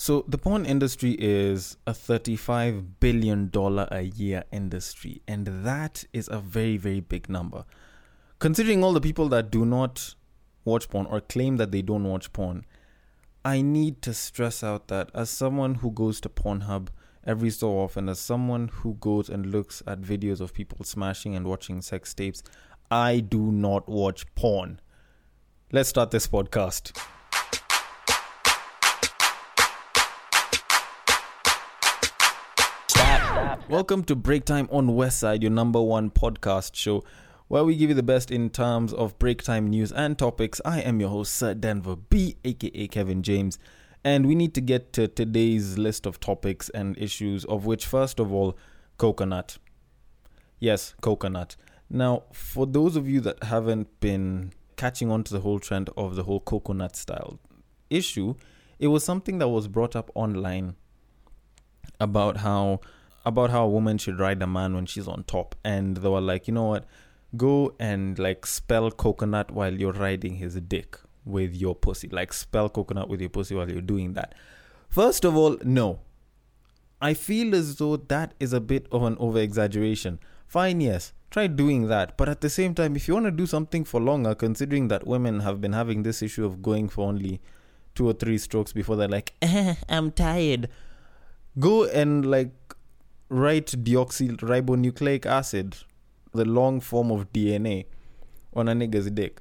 So the porn industry is a 35 billion dollar a year industry and that is a very very big number. Considering all the people that do not watch porn or claim that they don't watch porn, I need to stress out that as someone who goes to Pornhub every so often, as someone who goes and looks at videos of people smashing and watching sex tapes, I do not watch porn. Let's start this podcast. Welcome to Break Time on Westside, your number one podcast show, where we give you the best in terms of break time news and topics. I am your host, Sir Denver B, aka Kevin James, and we need to get to today's list of topics and issues, of which, first of all, coconut. Yes, coconut. Now, for those of you that haven't been catching on to the whole trend of the whole coconut style issue, it was something that was brought up online about how about how a woman should ride a man when she's on top, and they were like, you know what, go and like spell coconut while you're riding his dick with your pussy, like spell coconut with your pussy while you're doing that. First of all, no. I feel as though that is a bit of an over exaggeration. Fine, yes, try doing that. But at the same time, if you want to do something for longer, considering that women have been having this issue of going for only two or three strokes before they're like, eh, I'm tired, go and like write deoxyribonucleic acid, the long form of DNA, on a nigga's dick.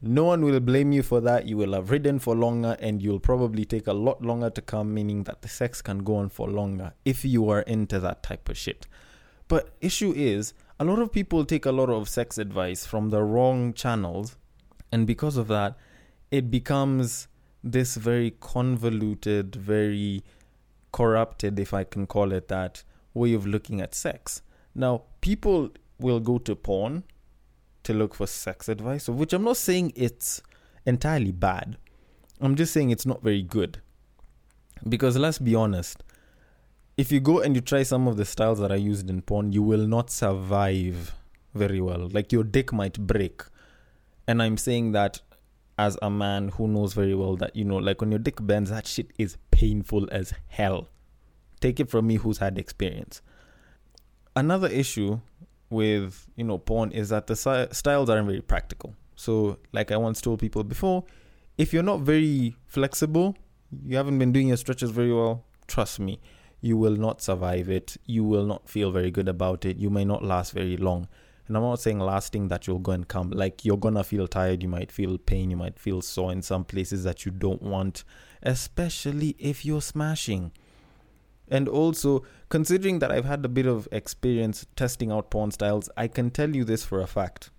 No one will blame you for that. You will have ridden for longer and you'll probably take a lot longer to come, meaning that the sex can go on for longer if you are into that type of shit. But issue is, a lot of people take a lot of sex advice from the wrong channels, and because of that, it becomes this very convoluted, very corrupted, if I can call it that, way of looking at sex. Now, people will go to porn to look for sex advice, which I'm not saying it's entirely bad. I'm just saying it's not very good. Because let's be honest, if you go and you try some of the styles that are used in porn, you will not survive very well. Like your dick might break. And I'm saying that as a man who knows very well that, you know, like when your dick bends, that shit is painful as hell. Take it from me who's had experience. Another issue with, you know, porn is that the styles aren't very practical. So, like I once told people before, if you're not very flexible, you haven't been doing your stretches very well, trust me, you will not survive it. You will not feel very good about it. You may not last very long. And I'm not saying lasting that you'll go and come. Like you're gonna feel tired, you might feel pain, you might feel sore in some places that you don't want, especially if you're smashing. And also, considering that I've had a bit of experience testing out porn styles, I can tell you this for a fact.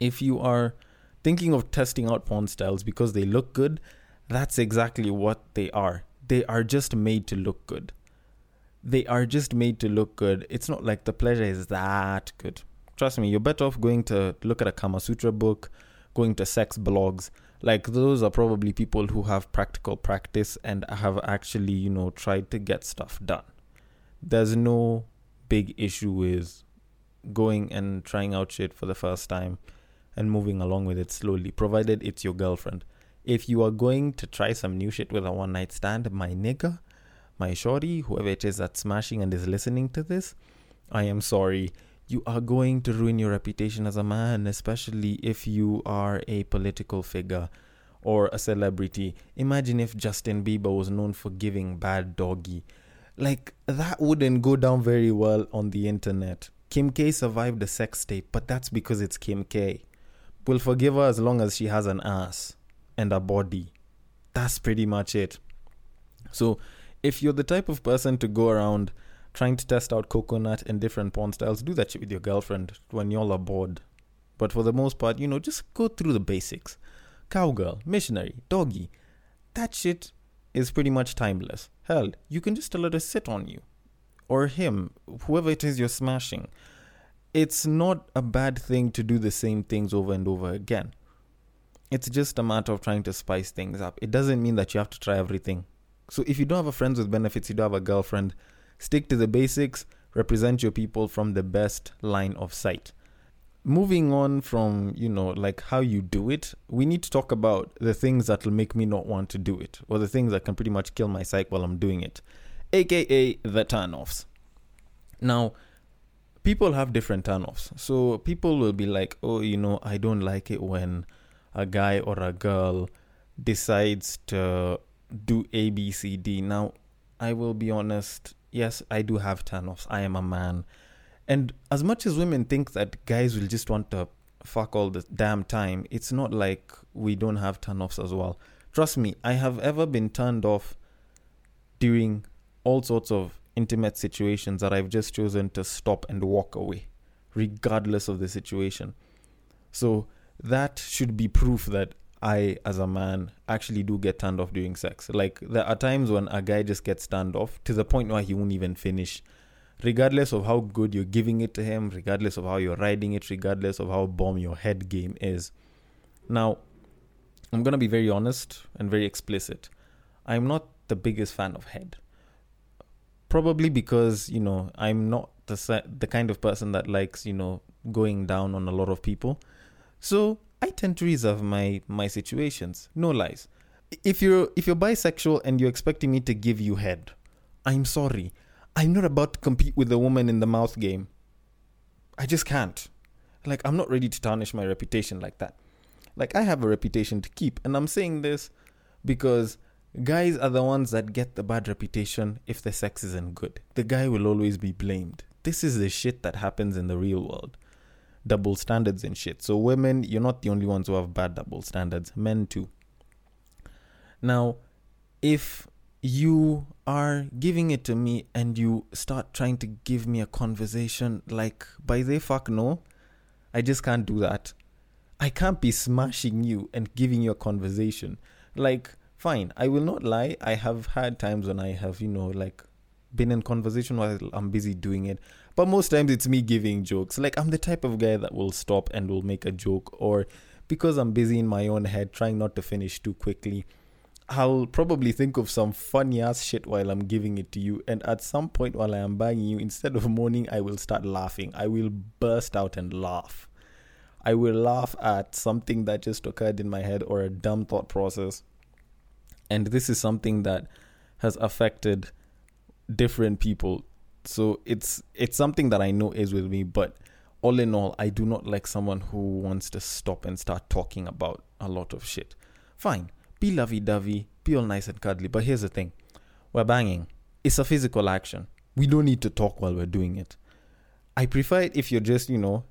If you are thinking of testing out porn styles because they look good, that's exactly what they are. They are just made to look good. They are just made to look good. It's not like the pleasure is that good. Trust me, you're better off going to look at a Kama Sutra book, going to sex blogs, like those are probably people who have practical practice and have actually you know tried to get stuff done. There's no big issue with going and trying out shit for the first time and moving along with it slowly provided it's your girlfriend. If you are going to try some new shit with a one night stand my nigga my shorty whoever it is that's smashing and is listening to this i am sorry you are going to ruin your reputation as a man, especially if you are a political figure or a celebrity. Imagine if Justin Bieber was known for giving bad doggy. Like, that wouldn't go down very well on the internet. Kim K survived the sex tape, but that's because it's Kim K. We'll forgive her as long as she has an ass and a body. That's pretty much it. So, if you're the type of person to go around trying to test out coconut and different porn styles, do that shit with your girlfriend when y'all are bored. But for the most part, you know, just go through the basics. Cowgirl, missionary, doggy. That shit is pretty much timeless. Hell, you can just tell her sit on you. Or him, whoever it is you're smashing. It's not a bad thing to do the same things over and over again. It's just a matter of trying to spice things up. It doesn't mean that you have to try everything. So if you don't have a friends with benefits, you don't have a girlfriend, Stick to the basics, represent your people from the best line of sight. moving on from you know like how you do it we need to talk about the things that will make me not want to do it or the things that can pretty much kill my psyche while i'm doing it aka the turn-offs. Now people have different turn-offs. So people will be like oh you know i don't like it when a guy or a girl decides to do a b c d. Now i will be honest yes i do have turn-offs i am a man and as much as women think that guys will just want to fuck all the damn time, it's not like we don't have turn offs as well. Trust me, I have ever been turned off during all sorts of intimate situations that I've just chosen to stop and walk away, regardless of the situation. So that should be proof that I, as a man, actually do get turned off during sex. Like there are times when a guy just gets turned off to the point where he won't even finish regardless of how good you're giving it to him, regardless of how you're riding it, regardless of how bomb your head game is. Now, I'm going to be very honest and very explicit. I'm not the biggest fan of head. Probably because, you know, I'm not the the kind of person that likes, you know, going down on a lot of people. So, I tend to reserve my my situations. No lies. If you're if you're bisexual and you're expecting me to give you head, I'm sorry. I'm not about to compete with the woman in the mouth game. I just can't. Like, I'm not ready to tarnish my reputation like that. Like, I have a reputation to keep. And I'm saying this because guys are the ones that get the bad reputation if the sex isn't good. The guy will always be blamed. This is the shit that happens in the real world. Double standards and shit. So, women, you're not the only ones who have bad double standards, men too. Now, if you are giving it to me and you start trying to give me a conversation like by the fuck no i just can't do that. I can't be smashing you and giving you a conversation. Like fine i will not lie. I have had times when i have you know like been in conversation while i'm busy doing it but most times it's me giving jokes like i'm the type of guy that will stop and will make a joke or because i'm busy in my own head trying not to finish too quickly I'll probably think of some funny ass shit while I'm giving it to you. And at some point while I am banging you, instead of moaning, I will start laughing. I will burst out and laugh. I will laugh at something that just occurred in my head or a dumb thought process. And this is something that has affected different people. So it's it's something that I know is with me, but all in all, I do not like someone who wants to stop and start talking about a lot of shit. Fine be lovey dovey, be all nice and cuddly. But here's the thing we're banging, it's a physical action. We don't need to talk while we're doing it. I prefer it if you're just, you know,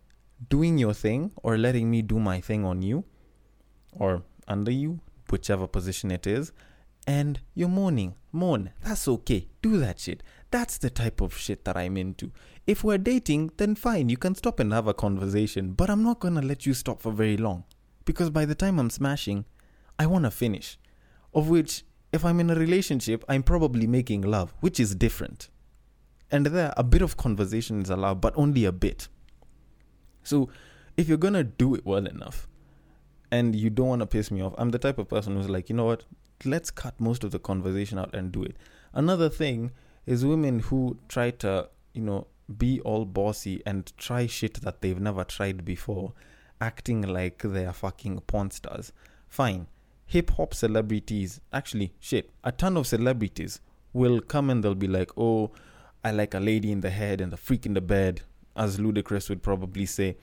doing your thing or letting me do my thing on you or under you, whichever position it is, and you're moaning. Moan. That's okay. Do that shit. That's the type of shit that I'm into. If we're dating, then fine, you can stop and have a conversation, but I'm not gonna let you stop for very long. Because by the time I'm smashing, I want to finish. Of which, if I'm in a relationship, I'm probably making love, which is different. And there, a bit of conversation is allowed, but only a bit. So, if you're gonna do it well enough, and you don't want to piss me off, I'm the type of person who's like, you know what? Let's cut most of the conversation out and do it. Another thing is women who try to, you know, be all bossy and try shit that they've never tried before, acting like they're fucking porn stars. Fine hip hop celebrities, actually, shit, a ton of celebrities will come and they'll be like, oh, I like a lady in the head and a freak in the bed, as Ludacris would probably say,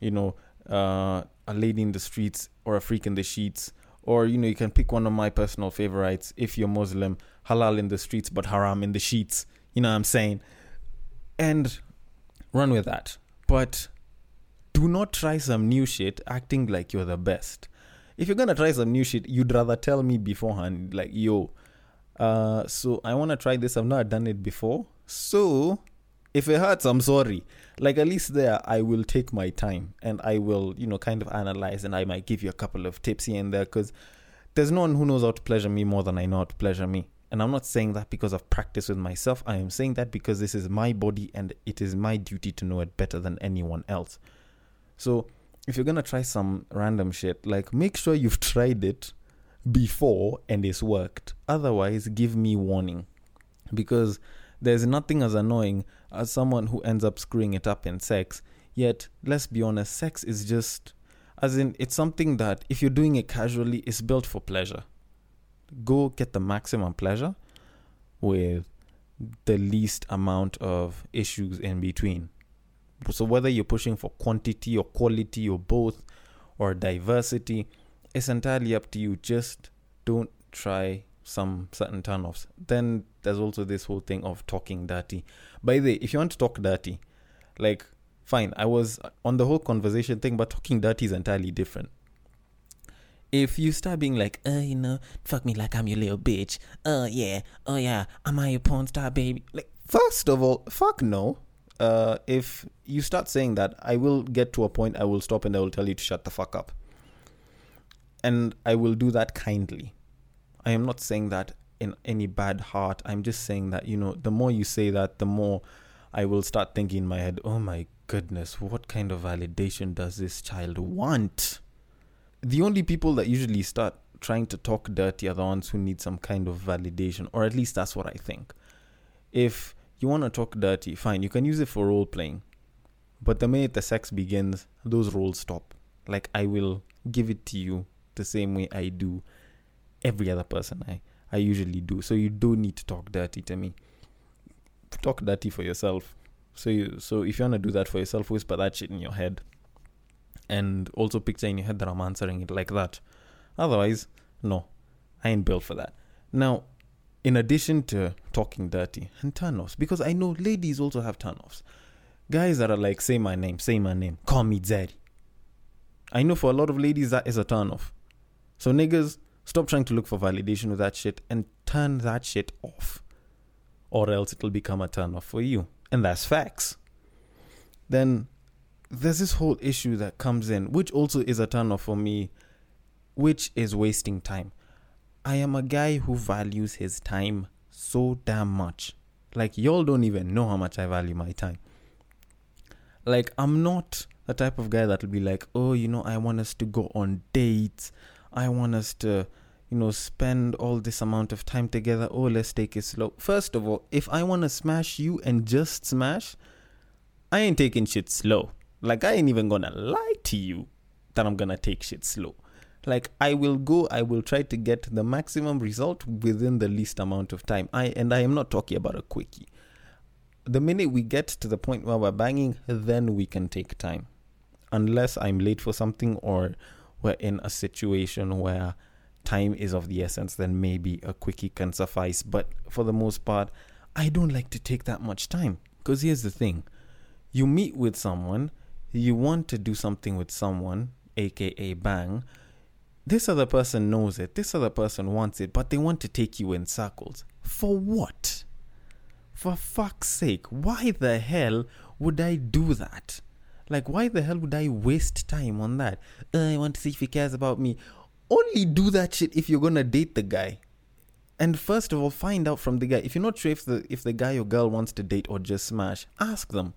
you know, uh, a lady in the streets or a freak in the sheets. Or, you know, you can pick one of my personal favorites if you're Muslim, halal in the streets, but haram in the sheets. You know what I'm saying? And run with that. But do not try some new shit acting like you're the best if you're gonna try some new shit, you'd rather tell me beforehand, like, yo, uh, so I wanna try this. I've not done it before. So if it hurts, I'm sorry. Like at least there, I will take my time and I will, you know, kind of analyze and I might give you a couple of tips here and there because there's no one who knows how to pleasure me more than I know how to pleasure me. And I'm not saying that because of practice with myself. I am saying that because this is my body and it is my duty to know it better than anyone else. So if you're gonna try some random shit, like make sure you've tried it before and it's worked. Otherwise, give me warning. Because there's nothing as annoying as someone who ends up screwing it up in sex, Yet, let's be honest, sex is just, as in, it's something that if you're doing it casually, it's built for pleasure. Go get the maximum pleasure with the least amount of issues in between. So, whether you're pushing for quantity or quality or both or diversity, it's entirely up to you. Just don't try some certain turnoffs. Then there's also this whole thing of talking dirty. By the way, if you want to talk dirty, like fine, I was on the whole conversation thing, but talking dirty is entirely different. If you start being like, uh, you know, fuck me like I'm your little bitch. Uh, yeah, oh yeah, am I a porn star, baby? Like, first of all, fuck no. Uh, if you start saying that, I will get to a point I will stop and I will tell you to shut the fuck up. And I will do that kindly. I am not saying that in any bad heart. I'm just saying that, you know, the more you say that, the more I will start thinking in my head, oh my goodness, what kind of validation does this child want? The only people that usually start trying to talk dirty are the ones who need some kind of validation, or at least that's what I think. If you want to talk dirty, fine, you can use it for role playing. But the minute the sex begins, those roles stop. Like, I will give it to you the same way I do every other person I, I usually do. So you don't need to talk dirty to me. Talk dirty for yourself. So you so if you wanna do that for yourself, whisper that shit in your head. And also picture in your head that I'm answering it like that. Otherwise, no. I ain't built for that. Now, in addition to talking dirty and turn-offs, because I know ladies also have turn-offs. Guys that are like, say my name, say my name, call me Zeddy. I know for a lot of ladies that is a turn-off. So niggas, Stop trying to look for validation with that shit and turn that shit off. Or else it'll become a turn off for you. And that's facts. Then there's this whole issue that comes in, which also is a turn off for me, which is wasting time. I am a guy who values his time so damn much. Like, y'all don't even know how much I value my time. Like, I'm not the type of guy that'll be like, oh, you know, I want us to go on dates. I want us to, you know, spend all this amount of time together. Oh, let's take it slow. First of all, if I want to smash you and just smash, I ain't taking shit slow. Like, I ain't even gonna lie to you that I'm gonna take shit slow. Like, I will go, I will try to get the maximum result within the least amount of time. I And I am not talking about a quickie. The minute we get to the point where we're banging, then we can take time. Unless I'm late for something or we're in a situation where time is of the essence, then maybe a quickie can suffice. But for the most part, I don't like to take that much time. Because here's the thing you meet with someone, you want to do something with someone, aka bang. This other person knows it, this other person wants it, but they want to take you in circles. For what? For fuck's sake, why the hell would I do that? Like, why the hell would I waste time on that? Uh, I want to see if he cares about me. Only do that shit if you're gonna date the guy. And first of all, find out from the guy. If you're not sure if the if the guy or girl wants to date or just smash, ask them.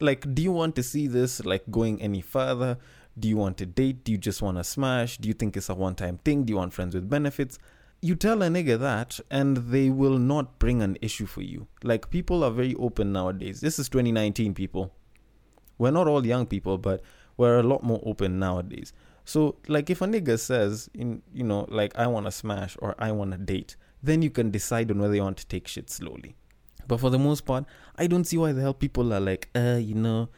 Like, do you want to see this like going any further? Do you want to date? Do you just want to smash? Do you think it's a one time thing? Do you want friends with benefits? You tell a nigga that, and they will not bring an issue for you. Like, people are very open nowadays. This is 2019, people. We're not all young people, but we're a lot more open nowadays. So, like, if a nigga says, in you know, like, I want to smash or I want to date, then you can decide on whether you want to take shit slowly. But for the most part, I don't see why the hell people are like, uh, you know,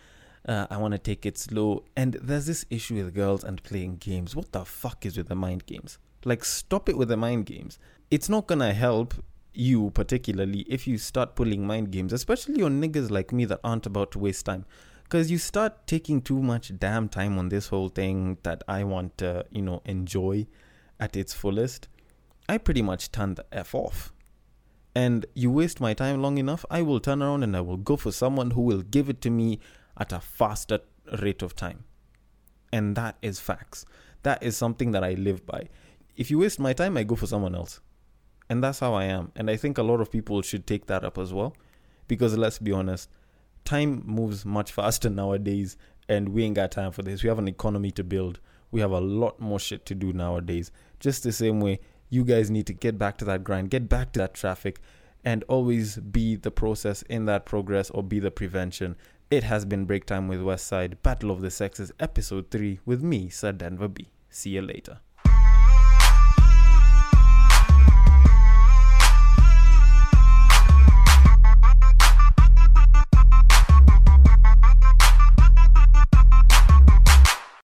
uh, I want to take it slow. And there's this issue with girls and playing games. What the fuck is with the mind games? Like, stop it with the mind games. It's not gonna help you particularly if you start pulling mind games, especially on niggas like me that aren't about to waste time because you start taking too much damn time on this whole thing that I want to, you know, enjoy at its fullest. I pretty much turn the F off. And you waste my time long enough, I will turn around and I will go for someone who will give it to me at a faster rate of time. And that is facts. That is something that I live by. If you waste my time, I go for someone else. And that's how I am. And I think a lot of people should take that up as well. Because let's be honest, time moves much faster nowadays, and we ain't got time for this. We have an economy to build. We have a lot more shit to do nowadays. Just the same way, you guys need to get back to that grind, get back to that traffic, and always be the process in that progress or be the prevention. It has been Break Time with Westside, Battle of the Sexes, Episode 3, with me, Sir Denver B. See you later.